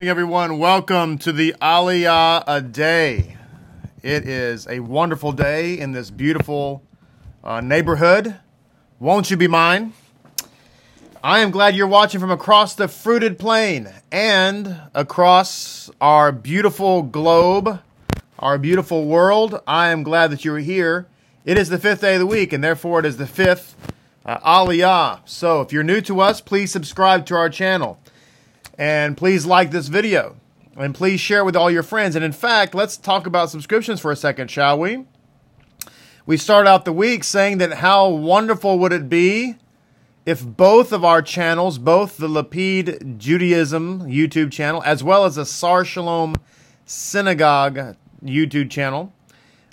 everyone. Welcome to the Aliyah a day. It is a wonderful day in this beautiful uh, neighborhood. Won't you be mine? I am glad you're watching from across the fruited plain and across our beautiful globe, our beautiful world. I am glad that you're here. It is the fifth day of the week, and therefore it is the fifth uh, Aliyah. So if you're new to us, please subscribe to our channel. And please like this video. And please share with all your friends. And in fact, let's talk about subscriptions for a second, shall we? We start out the week saying that how wonderful would it be if both of our channels, both the Lapid Judaism YouTube channel as well as the Sar Shalom Synagogue YouTube channel,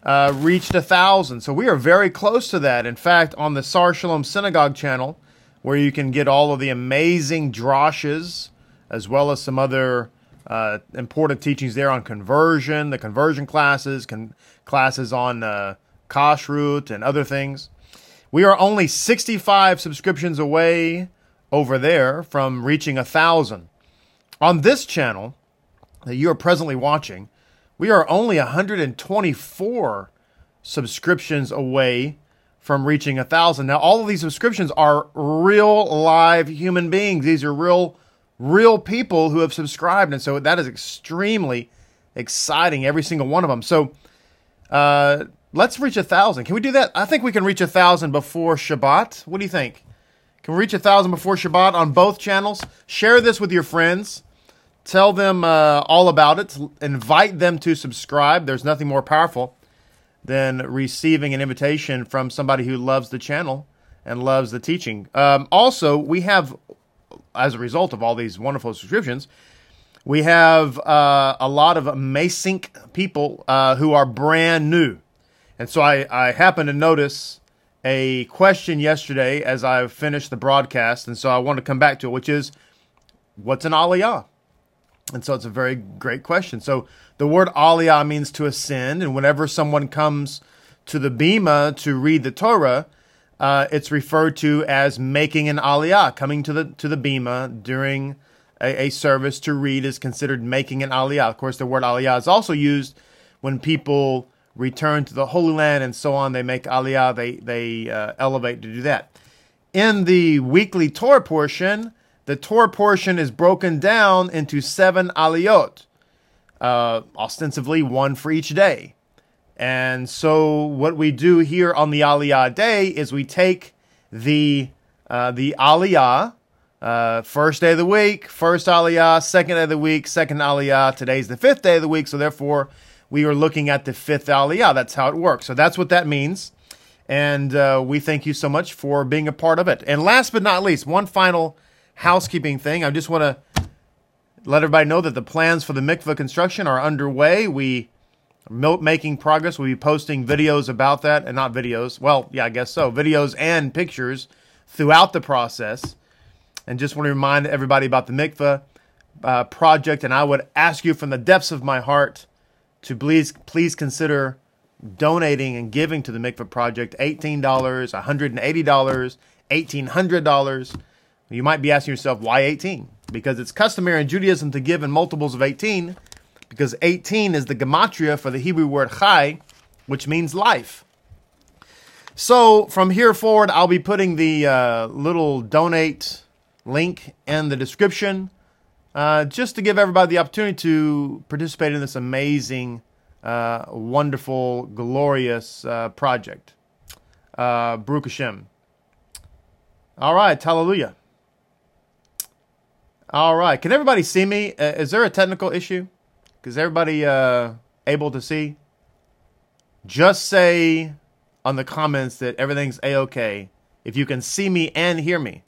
uh, reached a thousand. So we are very close to that. In fact, on the Sar Shalom Synagogue channel, where you can get all of the amazing drashes as well as some other uh, important teachings there on conversion, the conversion classes, con- classes on uh, kashrut and other things. We are only 65 subscriptions away over there from reaching a thousand. On this channel that you are presently watching, we are only 124 subscriptions away from reaching a thousand. Now, all of these subscriptions are real live human beings. These are real real people who have subscribed. And so that is extremely exciting, every single one of them. So uh, let's reach a thousand. Can we do that? I think we can reach a thousand before Shabbat. What do you think? Can we reach a thousand before Shabbat on both channels? Share this with your friends. Tell them uh, all about it. Invite them to subscribe. There's nothing more powerful than receiving an invitation from somebody who loves the channel and loves the teaching. Um, also, we have as a result of all these wonderful subscriptions, we have uh, a lot of Masync people uh, who are brand new. And so I, I happened to notice a question yesterday as I finished the broadcast. And so I want to come back to it, which is what's an aliyah? And so it's a very great question. So the word aliyah means to ascend. And whenever someone comes to the bima to read the Torah, uh, it's referred to as making an aliyah, coming to the to the bima during a, a, service to read is considered making an aliyah. Of course, the word aliyah is also used when people return to the Holy Land and so on. They make aliyah, they they uh, elevate to do that. In the weekly Torah portion, the Torah portion is broken down into seven aliyot, uh, ostensibly one for each day. And so what we do here on the Aliyah day is we take the uh, the Aliyah, uh, first day of the week, first Aliyah, second day of the week, second Aliyah. Today's the fifth day of the week, so therefore we are looking at the fifth Aliyah. That's how it works. So that's what that means. And uh, we thank you so much for being a part of it. And last but not least, one final housekeeping thing. I just want to let everybody know that the plans for the mikveh construction are underway. We making progress. We'll be posting videos about that, and not videos. Well, yeah, I guess so. Videos and pictures throughout the process. And just want to remind everybody about the mikveh uh, project. And I would ask you from the depths of my heart to please please consider donating and giving to the mikveh project. Eighteen dollars, one hundred and eighty dollars, eighteen hundred dollars. You might be asking yourself, why 18? Because it's customary in Judaism to give in multiples of 18 because 18 is the gematria for the Hebrew word chai, which means life. So from here forward, I'll be putting the uh, little donate link in the description uh, just to give everybody the opportunity to participate in this amazing, uh, wonderful, glorious uh, project. Uh, Baruch Hashem. All right, hallelujah. All right, can everybody see me? Uh, is there a technical issue? Is everybody uh, able to see? Just say on the comments that everything's a-okay if you can see me and hear me.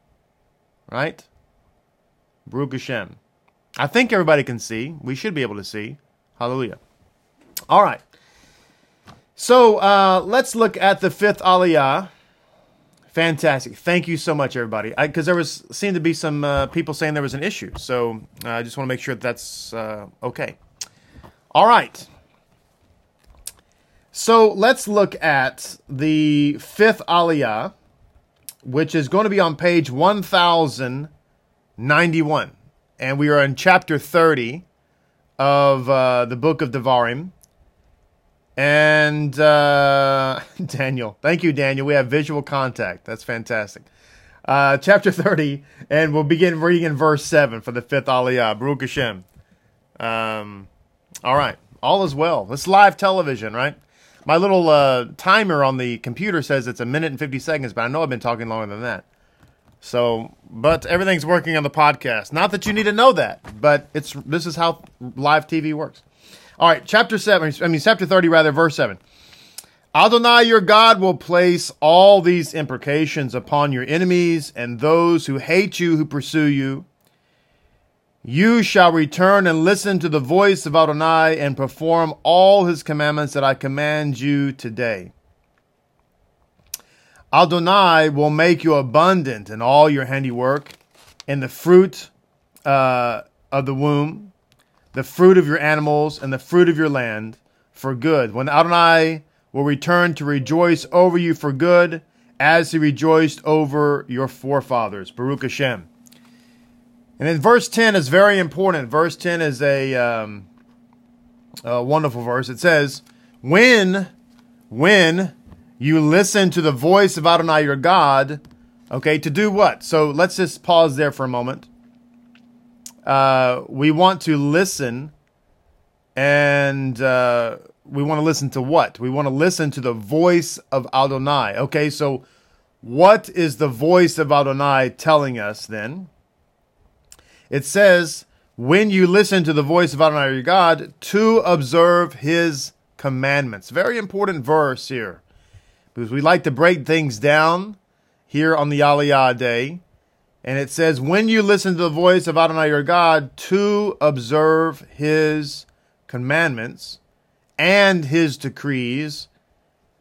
Right? Baruch Hashem. I think everybody can see. We should be able to see. Hallelujah. All right. So uh, let's look at the fifth aliyah. Fantastic. Thank you so much, everybody. Because there was seemed to be some uh, people saying there was an issue. So uh, I just want to make sure that that's uh, okay. All right. So let's look at the fifth aliyah, which is going to be on page 1091. and we are in chapter 30 of uh, the book of Devarim. And uh, Daniel, thank you, Daniel. We have visual contact. That's fantastic. Uh, chapter 30, and we'll begin reading in verse 7 for the fifth Aliyah. Baruch Hashem. Um, all right. All is well. This live television, right? My little uh, timer on the computer says it's a minute and 50 seconds, but I know I've been talking longer than that. So, but everything's working on the podcast. Not that you need to know that, but it's this is how live TV works. All right, chapter 7, I mean chapter 30 rather, verse 7. Adonai your God will place all these imprecations upon your enemies and those who hate you, who pursue you. You shall return and listen to the voice of Adonai and perform all his commandments that I command you today. Adonai will make you abundant in all your handiwork, in the fruit uh, of the womb, the fruit of your animals, and the fruit of your land for good. When Adonai will return to rejoice over you for good, as he rejoiced over your forefathers. Baruch Hashem. And then verse 10 is very important. Verse 10 is a, um, a wonderful verse. It says, When, when you listen to the voice of Adonai your God, okay, to do what? So let's just pause there for a moment. Uh, we want to listen, and uh, we want to listen to what? We want to listen to the voice of Adonai. Okay, so what is the voice of Adonai telling us then? It says, when you listen to the voice of Adonai your God, to observe his commandments. Very important verse here because we like to break things down here on the Aliyah day. And it says, when you listen to the voice of Adonai your God to observe his commandments and his decrees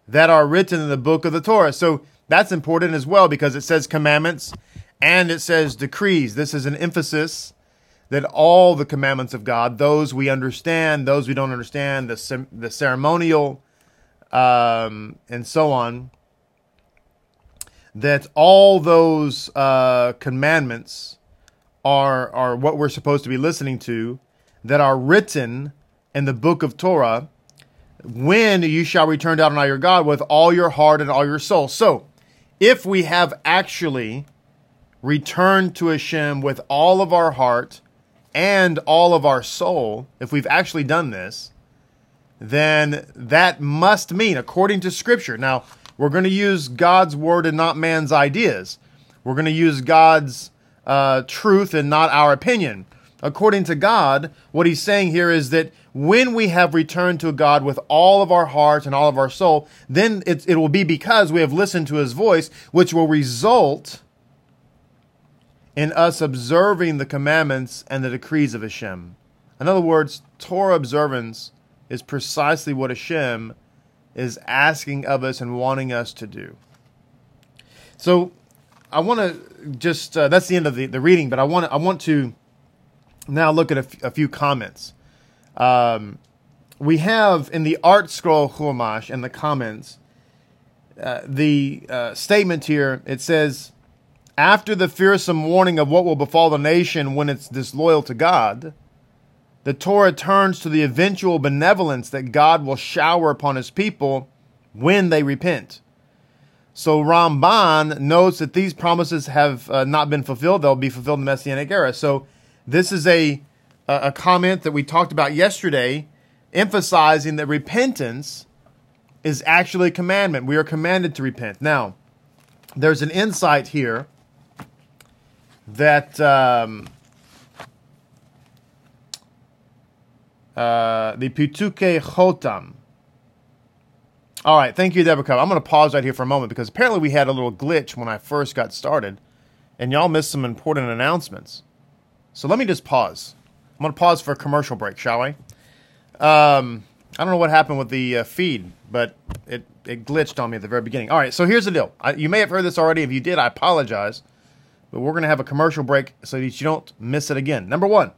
that are written in the book of the Torah. So that's important as well because it says commandments and it says decrees. This is an emphasis that all the commandments of God, those we understand, those we don't understand, the, the ceremonial, um, and so on, that all those uh, commandments are are what we're supposed to be listening to, that are written in the book of Torah. When you shall return to Adonai your God with all your heart and all your soul. So, if we have actually returned to Hashem with all of our heart and all of our soul, if we've actually done this, then that must mean, according to Scripture. Now, we're going to use God's word and not man's ideas. We're going to use God's uh, truth and not our opinion. According to God, what he's saying here is that when we have returned to God with all of our heart and all of our soul, then it, it will be because we have listened to his voice, which will result in us observing the commandments and the decrees of Hashem. In other words, Torah observance is precisely what Hashem is asking of us and wanting us to do. So I want to just, uh, that's the end of the, the reading, but I want, I want to now look at a, f- a few comments. Um, we have in the ArtScroll Chumash in the comments, uh, the uh, statement here, it says, after the fearsome warning of what will befall the nation when it's disloyal to God, the Torah turns to the eventual benevolence that God will shower upon his people when they repent. So Ramban notes that these promises have uh, not been fulfilled; they'll be fulfilled in the Messianic era. So this is a a comment that we talked about yesterday, emphasizing that repentance is actually a commandment. We are commanded to repent. Now, there's an insight here that um, Uh, the Pituchei Chotam. All right, thank you, Deborah. I'm going to pause right here for a moment because apparently we had a little glitch when I first got started, and y'all missed some important announcements. So let me just pause. I'm going to pause for a commercial break, shall we? Um, I don't know what happened with the uh, feed, but it, it glitched on me at the very beginning. All right, so here's the deal. I, you may have heard this already. If you did, I apologize. But we're going to have a commercial break so that you don't miss it again. Number one,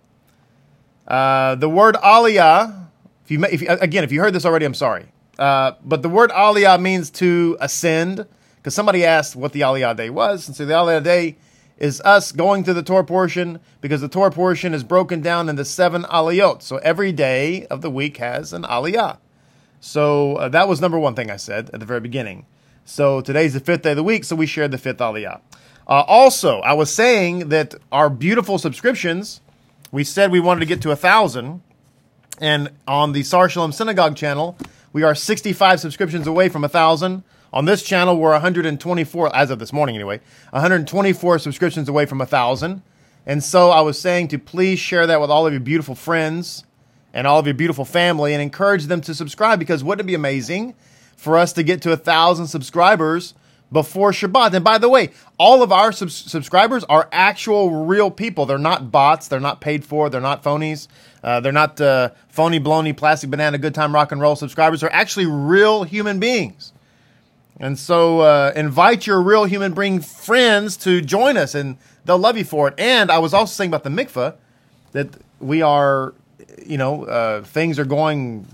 uh, the word aliyah, if you, if you, again, if you heard this already, I'm sorry. Uh, but the word aliyah means to ascend, because somebody asked what the aliyah day was, and so the aliyah day is us going through the Torah portion because the Torah portion is broken down into seven aliyot. So every day of the week has an aliyah. So uh, that was number one thing I said at the very beginning. So today's the fifth day of the week, so we shared the fifth aliyah. Uh, also, I was saying that our beautiful subscriptions, we said we wanted to get to a thousand, and on the Sar Shalom Synagogue channel, we are 65 subscriptions away from a thousand. On this channel, we're 124, as of this morning anyway, 124 subscriptions away from a thousand. And so I was saying to please share that with all of your beautiful friends and all of your beautiful family and encourage them to subscribe because wouldn't it be amazing for us to get to a thousand subscribers before Shabbat? And by the way, all of our sub- subscribers are actual real people. They're not bots. They're not paid for. They're not phonies. Uh, they're not uh, phony, blony, plastic banana, good time, rock and roll subscribers. They're actually real human beings. And so uh, invite your real human being friends to join us, and they'll love you for it. And I was also saying about the mikvah that we are you know, uh, things are going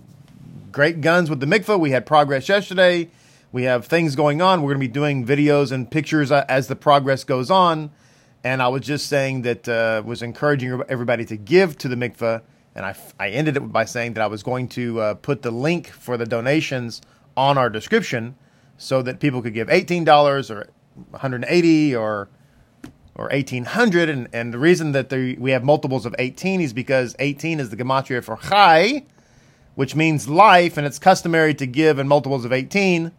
great guns with the mikvah. We had progress yesterday. We have things going on. We're going to be doing videos and pictures uh, as the progress goes on. And I was just saying that uh, was encouraging everybody to give to the mikvah. And I, I ended it by saying that I was going to uh, put the link for the donations on our description so that people could give $18 or 180 or or 1800. And, and the reason that we have multiples of 18 is because 18 is the gematria for chai, which means life, and it's customary to give in multiples of 18.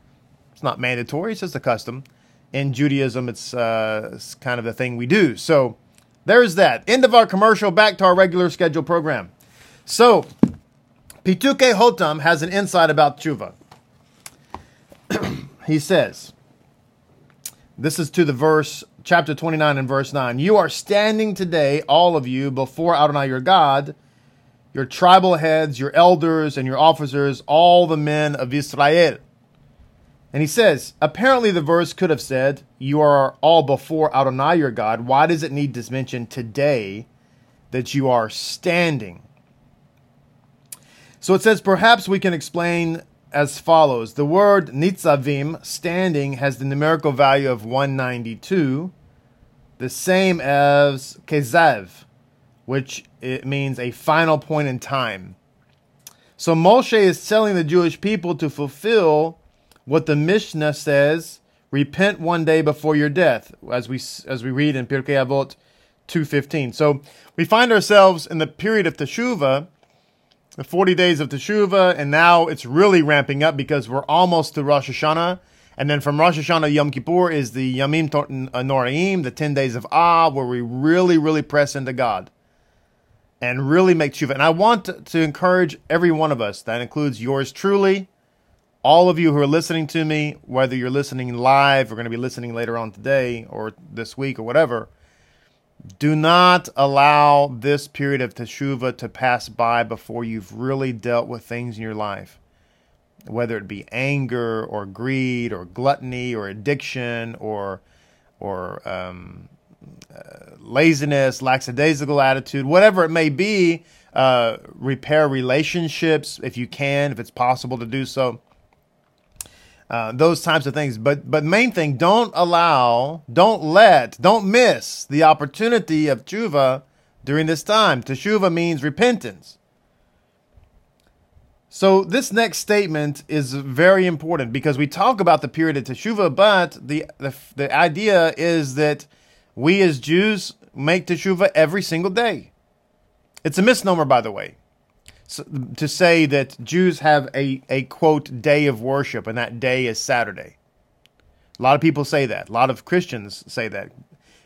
It's not mandatory, it's just a custom. In Judaism, it's, uh, it's kind of the thing we do. So there's that. End of our commercial, back to our regular scheduled program. So, Pituchei Chotam has an insight about tshuva. he says, this is to the verse chapter 29 and verse 9. You are standing today, all of you, before Adonai your God, your tribal heads, your elders, and your officers, all the men of Israel. And he says, apparently the verse could have said, You are all before Adonai your God. Why does it need to mention today that you are standing? So it says, Perhaps we can explain as follows. The word nitzavim, standing, has the numerical value of 192, the same as kezav, which it means a final point in time. So Moshe is telling the Jewish people to fulfill what the Mishnah says, repent one day before your death, as we as we read in Pirkei Avot 2:15. So we find ourselves in the period of Teshuvah, the 40 days of Teshuvah, and now it's really ramping up because we're almost to Rosh Hashanah. And then from Rosh Hashanah Yom Kippur is the Yamim Noraim, the 10 days of Ah, where we really, really press into God and really make tshuva. And I want to encourage every one of us, that includes yours truly, all of you who are listening to me, whether you're listening live or going to be listening later on today or this week or whatever, do not allow this period of teshuva to pass by before you've really dealt with things in your life, whether it be anger or greed or gluttony or addiction or or um, uh, laziness, lackadaisical attitude, whatever it may be. Uh, repair relationships if you can, if it's possible to do so. Uh, those types of things. But but main thing, don't allow, don't let, don't miss the opportunity of tshuva during this time. Teshuva means repentance. So this next statement is very important because we talk about the period of teshuva, but the, the the idea is that we as Jews make teshuva every single day. It's a misnomer, by the way to say that Jews have a, a quote day of worship and that day is Saturday. A lot of people say that. A lot of Christians say that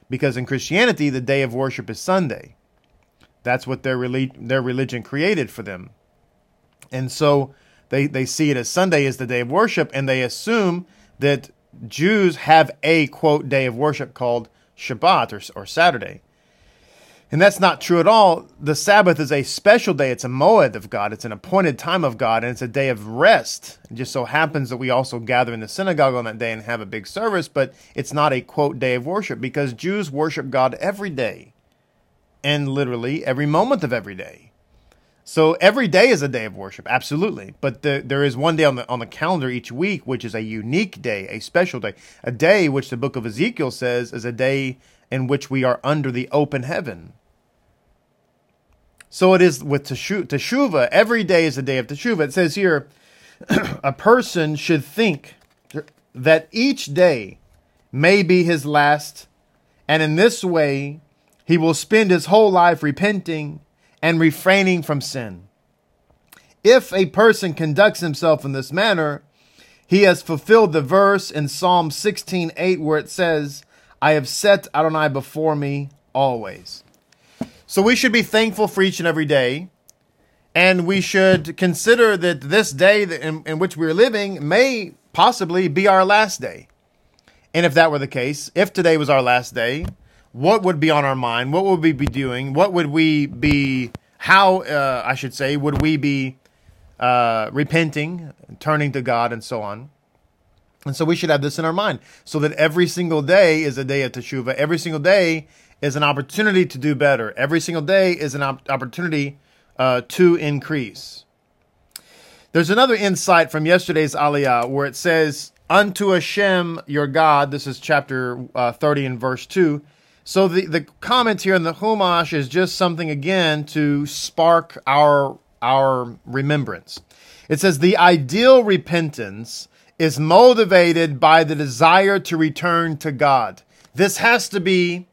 because in Christianity the day of worship is Sunday. That's what their relig- their religion created for them. And so they, they see it as Sunday is the day of worship and they assume that Jews have a quote day of worship called Shabbat or, or Saturday. And that's not true at all. The Sabbath is a special day. It's a moed of God. It's an appointed time of God, and it's a day of rest. It just so happens that we also gather in the synagogue on that day and have a big service, but it's not a quote day of worship because Jews worship God every day and literally every moment of every day. So every day is a day of worship, absolutely. But the, there is one day on the on the calendar each week which is a unique day, a special day, a day which the book of Ezekiel says is a day in which we are under the open heaven. So it is with teshuva. Every day is a day of teshuva. It says here, a person should think that each day may be his last, and in this way he will spend his whole life repenting and refraining from sin. If a person conducts himself in this manner, he has fulfilled the verse in Psalm 16:8 where it says, "I have set Adonai before me always." So we should be thankful for each and every day, and we should consider that this day in, in which we're living may possibly be our last day. And if that were the case, if today was our last day, what would be on our mind? What would we be doing? What would we be, how, uh, I should say, would we be uh, repenting, turning to God, and so on? And so we should have this in our mind so that every single day is a day of teshuvah. Every single day is an opportunity to do better. Every single day is an op- opportunity uh, to increase. There's another insight from yesterday's Aliyah where it says, Unto Hashem your God, this is chapter uh, 30 and verse 2. So the, the comment here in the Chumash is just something again to spark our, our remembrance. It says, The ideal repentance is motivated by the desire to return to God. This has to be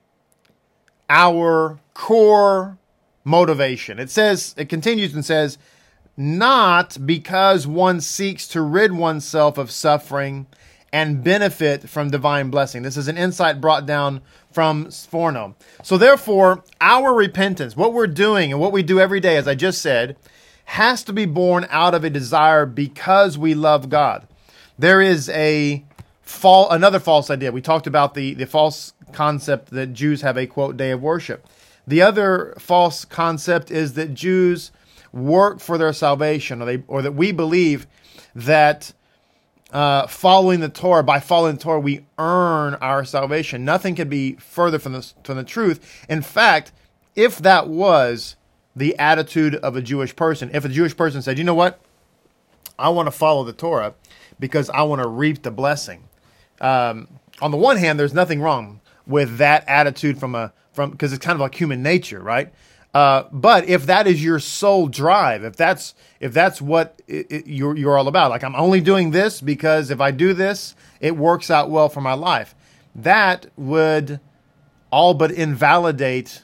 our core motivation. It says, it continues and says, not because one seeks to rid oneself of suffering and benefit from divine blessing. This is an insight brought down from Sforno. So, therefore, our repentance, what we're doing and what we do every day, as I just said, has to be born out of a desire because we love God. There is a fall, another false idea. We talked about the, the false concept that Jews have a quote day of worship. The other false concept is that Jews work for their salvation, or, they, or that we believe that uh, following the Torah, by following the Torah, we earn our salvation. Nothing could be further from the, from the truth. In fact, if that was the attitude of a Jewish person, if a Jewish person said, you know what, I want to follow the Torah because I want to reap the blessing. Um, on the one hand, there's nothing wrong with that attitude from a from because it's kind of like human nature, right? Uh, but if that is your sole drive, if that's if that's what it, it, you're you're all about, like I'm only doing this because if I do this, it works out well for my life. That would all but invalidate,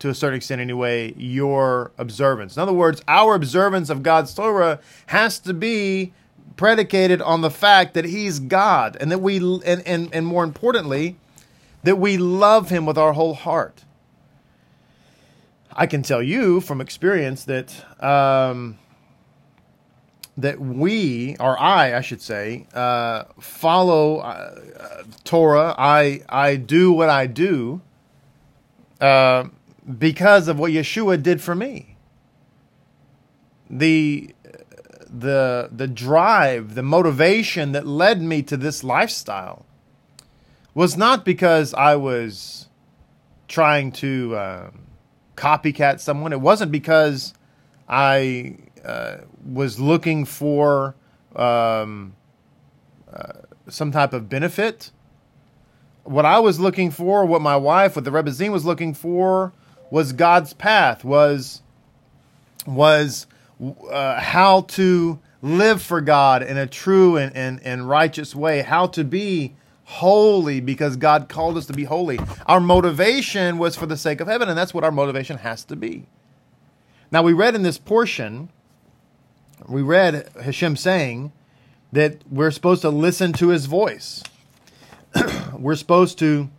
to a certain extent anyway, your observance. In other words, our observance of God's Torah has to be predicated on the fact that He's God, and that we and and, and more importantly, that we love Him with our whole heart. I can tell you from experience that um, that we, or I, I should say, uh, follow uh, Torah. I I do what I do uh, because of what Yeshua did for me. The the the drive, the motivation that led me to this lifestyle was not because I was trying to. Um, copycat someone. It wasn't because I uh, was looking for um, uh, some type of benefit. What I was looking for, what my wife, what the Rebbetzin was looking for, was God's path. Was was uh, how to live for God in a true and, and, and righteous way. How to be holy because God called us to be holy. Our motivation was for the sake of heaven, and that's what our motivation has to be. Now, we read in this portion, we read Hashem saying that we're supposed to listen to his voice. we're supposed to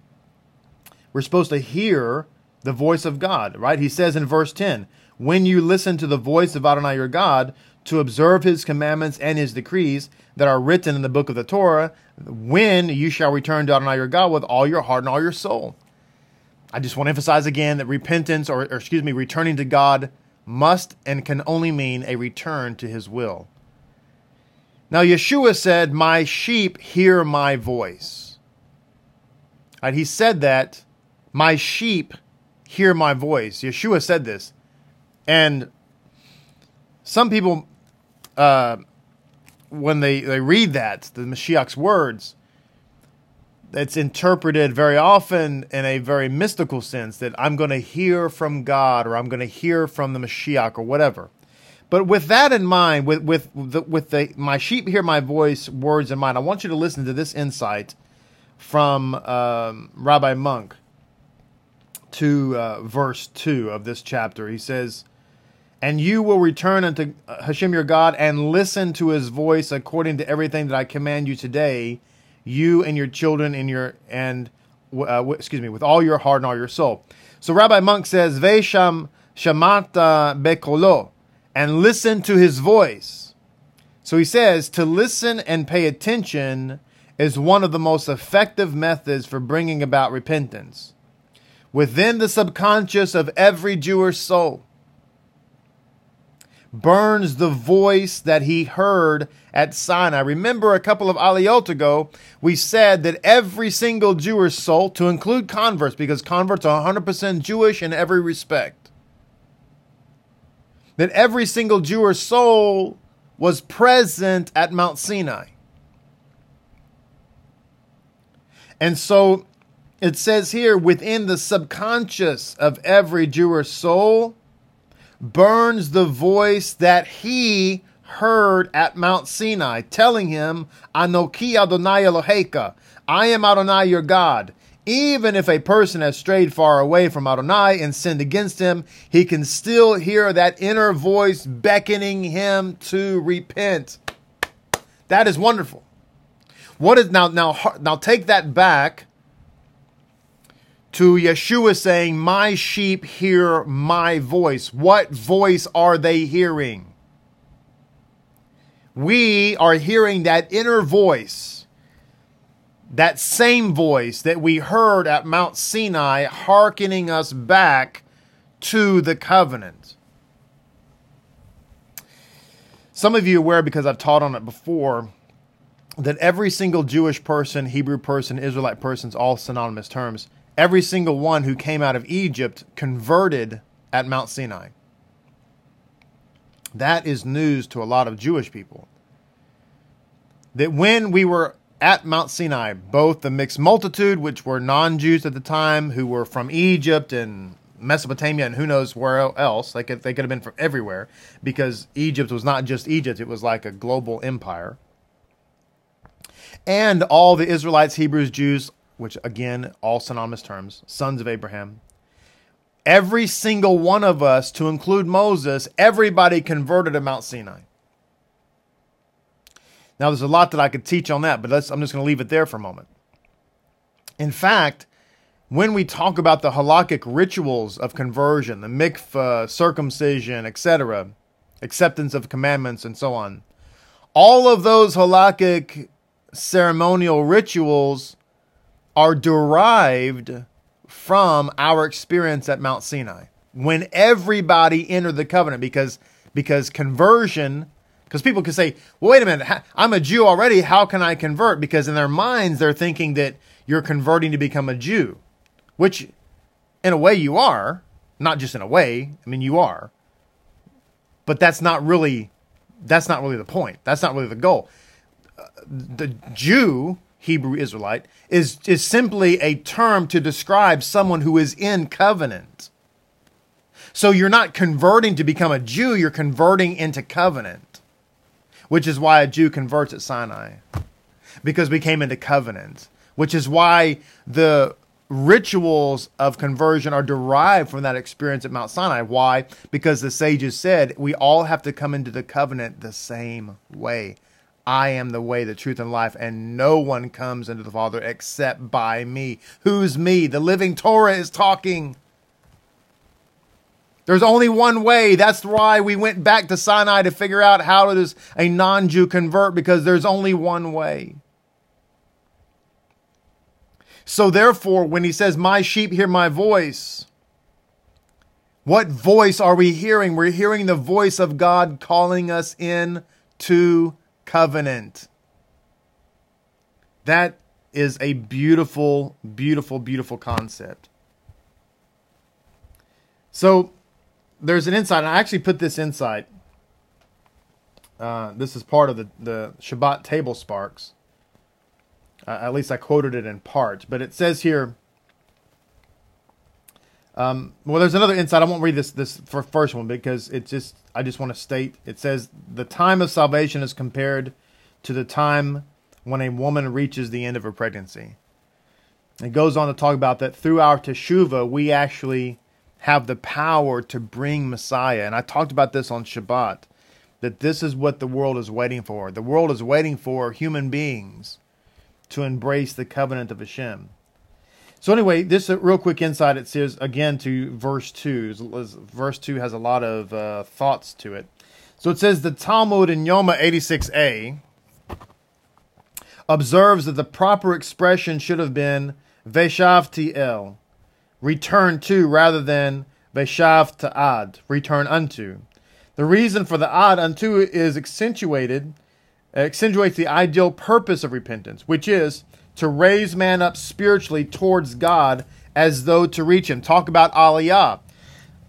we're supposed to hear the voice of God, right? He says in verse 10, "When you listen to the voice of Adonai your God, to observe his commandments and his decrees that are written in the book of the Torah, when you shall return to Adonai your God with all your heart and all your soul. I just want to emphasize again that repentance, or, or excuse me, returning to God must and can only mean a return to his will. Now, Yeshua said, My sheep hear my voice. Right, he said that, My sheep hear my voice. Yeshua said this. And some people uh, when they, they read that, the Mashiach's words, it's interpreted very often in a very mystical sense that I'm going to hear from God or I'm going to hear from the Mashiach or whatever. But with that in mind, with with the, with the my sheep hear my voice words in mind, I want you to listen to this insight from um, Rabbi Munk to uh, verse two of this chapter. He says, "And you will return unto Hashem your God and listen to His voice according to everything that I command you today." you and your children in your and uh, excuse me with all your heart and all your soul. So Rabbi Munk says, "Vesham shamata bekolo," and listen to his voice. So he says to listen and pay attention is one of the most effective methods for bringing about repentance within the subconscious of every Jewish soul burns the voice that he heard at Sinai. Remember, a couple of aliyot ago, we said that every single Jewish soul, to include converts, because converts are 100% Jewish in every respect, that every single Jewish soul was present at Mount Sinai. And so it says here within the subconscious of every Jewish soul, burns the voice that he heard at Mount Sinai, telling him, Anoki Adonai Eloheka, I am Adonai your God. Even if a person has strayed far away from Adonai and sinned against him, he can still hear that inner voice beckoning him to repent. That is wonderful. What is now now now take that back to Yeshua saying, My sheep hear my voice. What voice are they hearing? We are hearing that inner voice, that same voice that we heard at Mount Sinai, hearkening us back to the covenant. Some of you are aware, because I've taught on it before, that every single Jewish person, Hebrew person, Israelite person is all synonymous terms every single one who came out of Egypt converted at Mount Sinai. That is news to a lot of Jewish people. That when we were at Mount Sinai, both the mixed multitude, which were non Jews at the time, who were from Egypt and Mesopotamia and who knows where else, they could, they could have been from everywhere, because Egypt was not just Egypt, it was like a global empire. And all the Israelites, Hebrews, Jews, which again, all synonymous terms, sons of Abraham. Every single one of us, to include Moses, everybody converted at Mount Sinai. Now, there's a lot that I could teach on that, but I'm just going to leave it there for a moment. In fact, when we talk about the halakhic rituals of conversion, the mikvah, circumcision, etc., acceptance of commandments, and so on, all of those halakhic ceremonial rituals are derived from our experience at Mount Sinai. When everybody entered the covenant because because conversion because people could say well wait a minute i'm a jew already how can i convert? Because in their minds they're thinking that you're converting to become a jew which in a way you are not just in a way i mean you are. But that's not really that's not really the point. That's not really the goal. Uh, the jew Hebrew Israelite, is, is simply a term to describe someone who is in covenant. So you're not converting to become a Jew, you're converting into covenant, which is why a Jew converts at Sinai, because we came into covenant, which is why the rituals of conversion are derived from that experience at Mount Sinai. Why? Because the sages said we all have to come into the covenant the same way. I am the way, the truth, and life, and no one comes into the Father except by me. Who's me? The living Torah is talking. There's only one way. That's why we went back to Sinai to figure out how does a non-Jew convert because there's only one way. So therefore, when he says, "My sheep hear my voice," what voice are we hearing? We're hearing the voice of God calling us in to covenant. That is a beautiful, beautiful, beautiful concept. So there's an insight, and I actually put this insight. Uh, this is part of the, the Shabbat table sparks. Uh, at least I quoted it in part. But it says here. Um, well, there's another insight. I won't read this this first one because it just I just want to state. It says the time of salvation is compared to the time when a woman reaches the end of her pregnancy. It goes on to talk about that through our teshuva, we actually have the power to bring Messiah. And I talked about this on Shabbat, that this is what the world is waiting for. The world is waiting for human beings to embrace the covenant of Hashem. So anyway, this a real quick insight. It says again to verse two. Verse two has a lot of uh, thoughts to it. So it says the Talmud in Yoma 86a observes that the proper expression should have been Veshavti el, return to, rather than Veshav ad, return unto. The reason for the ad unto is accentuated, accentuates the ideal purpose of repentance, which is to raise man up spiritually towards God as though to reach him. Talk about aliyah.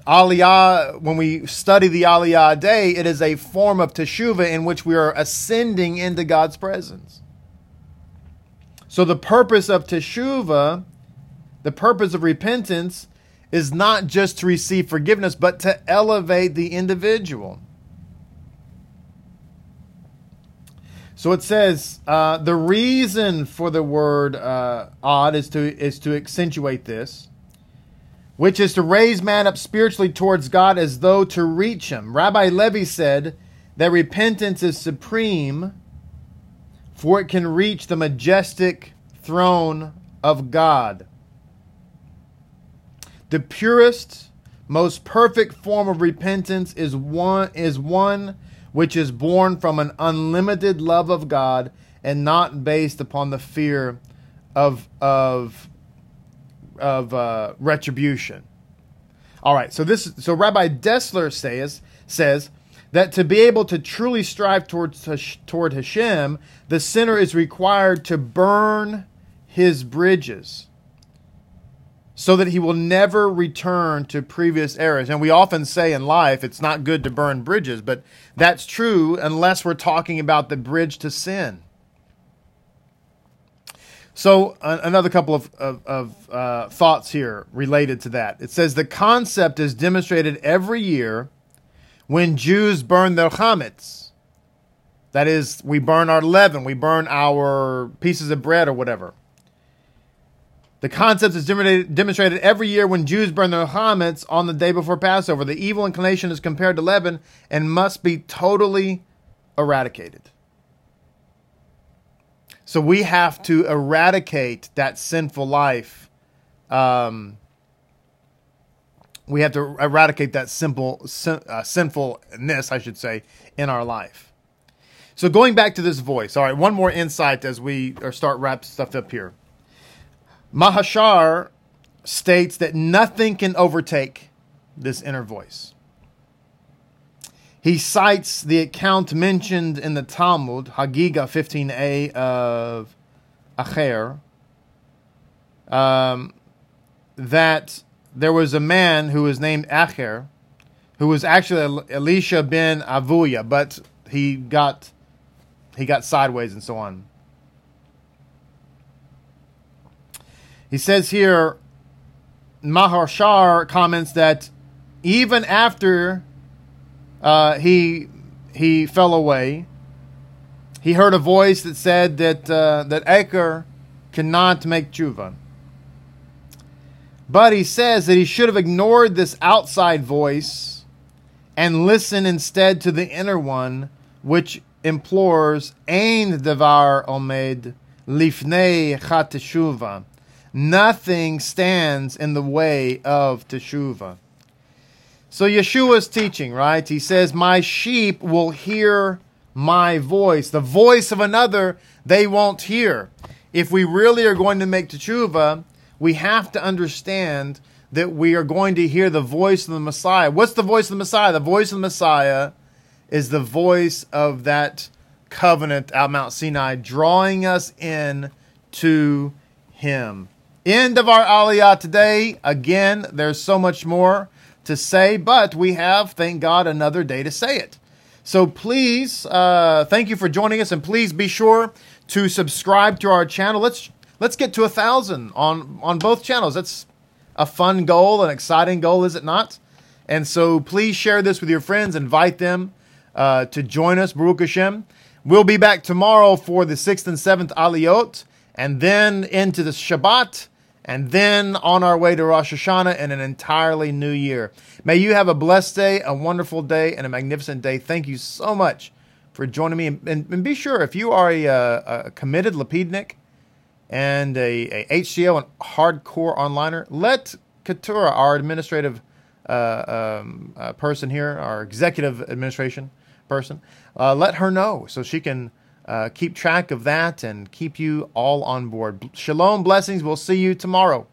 Aliyah, when we study the aliyah day, it is a form of teshuva in which we are ascending into God's presence. So the purpose of teshuva, the purpose of repentance, is not just to receive forgiveness, but to elevate the individual. So it says uh, the reason for the word uh, ad is to is to accentuate this, which is to raise man up spiritually towards God as though to reach Him. Rabbi Levy said that repentance is supreme for it can reach the majestic throne of God. The purest, most perfect form of repentance is one is one which is born from an unlimited love of God and not based upon the fear of of of uh, retribution. All right, so this so Rabbi Dessler says says that to be able to truly strive towards toward Hashem, the sinner is required to burn his bridges so that he will never return to previous errors. And we often say in life it's not good to burn bridges, but that's true unless we're talking about the bridge to sin. So, uh, another couple of, of, of uh, thoughts here related to that. It says the concept is demonstrated every year when Jews burn their chametz. That is, we burn our leaven, we burn our pieces of bread or whatever. The concept is demonstrated every year when Jews burn their chametz on the day before Passover. The evil inclination is compared to leaven and must be totally eradicated. So we have to eradicate that sinful life. Um, we have to eradicate that simple sin, uh, sinfulness, I should say, in our life. So going back to this voice. All right, one more insight as we start wrap stuff up here. Maharsha states that nothing can overtake this inner voice. He cites the account mentioned in the Talmud, Hagiga 15a of Acher, um, that there was a man who was named Acher, who was actually Elisha ben Avuya, but he got he got sideways and so on. He says here, Maharsha comments that even after uh, he he fell away, he heard a voice that said that uh, that Acher cannot make tshuva. But he says that he should have ignored this outside voice and listen instead to the inner one, which implores Ein Devar Omed Lifnei Chateshuva Nothing stands in the way of Teshuvah. So Yeshua's teaching, right? He says, My sheep will hear my voice. The voice of another they won't hear. If we really are going to make Teshuvah, we have to understand that we are going to hear the voice of the Messiah. What's the voice of the Messiah? The voice of the Messiah is the voice of that covenant at Mount Sinai, drawing us in to Him. End of our Aliyah today. Again, there's so much more to say, but we have, thank God, another day to say it. So please, uh, thank you for joining us, and please be sure to subscribe to our channel. Let's let's get to a thousand on on both channels. That's a fun goal, an exciting goal, is it not? And so please share this with your friends. Invite them uh, to join us, Baruch Hashem. We'll be back tomorrow for the sixth and seventh Aliyot, and then into the Shabbat, and then on our way to Rosh Hashanah and an entirely new year. May you have a blessed day, a wonderful day, and a magnificent day. Thank you so much for joining me. And, and be sure, if you are a, a, a committed Lapidnik and a, a, HCO and hardcore onliner, let Keturah, our administrative uh, um, uh, person here, our executive administration person, uh, let her know so she can uh, keep track of that and keep you all on board. Shalom, blessings. We'll see you tomorrow.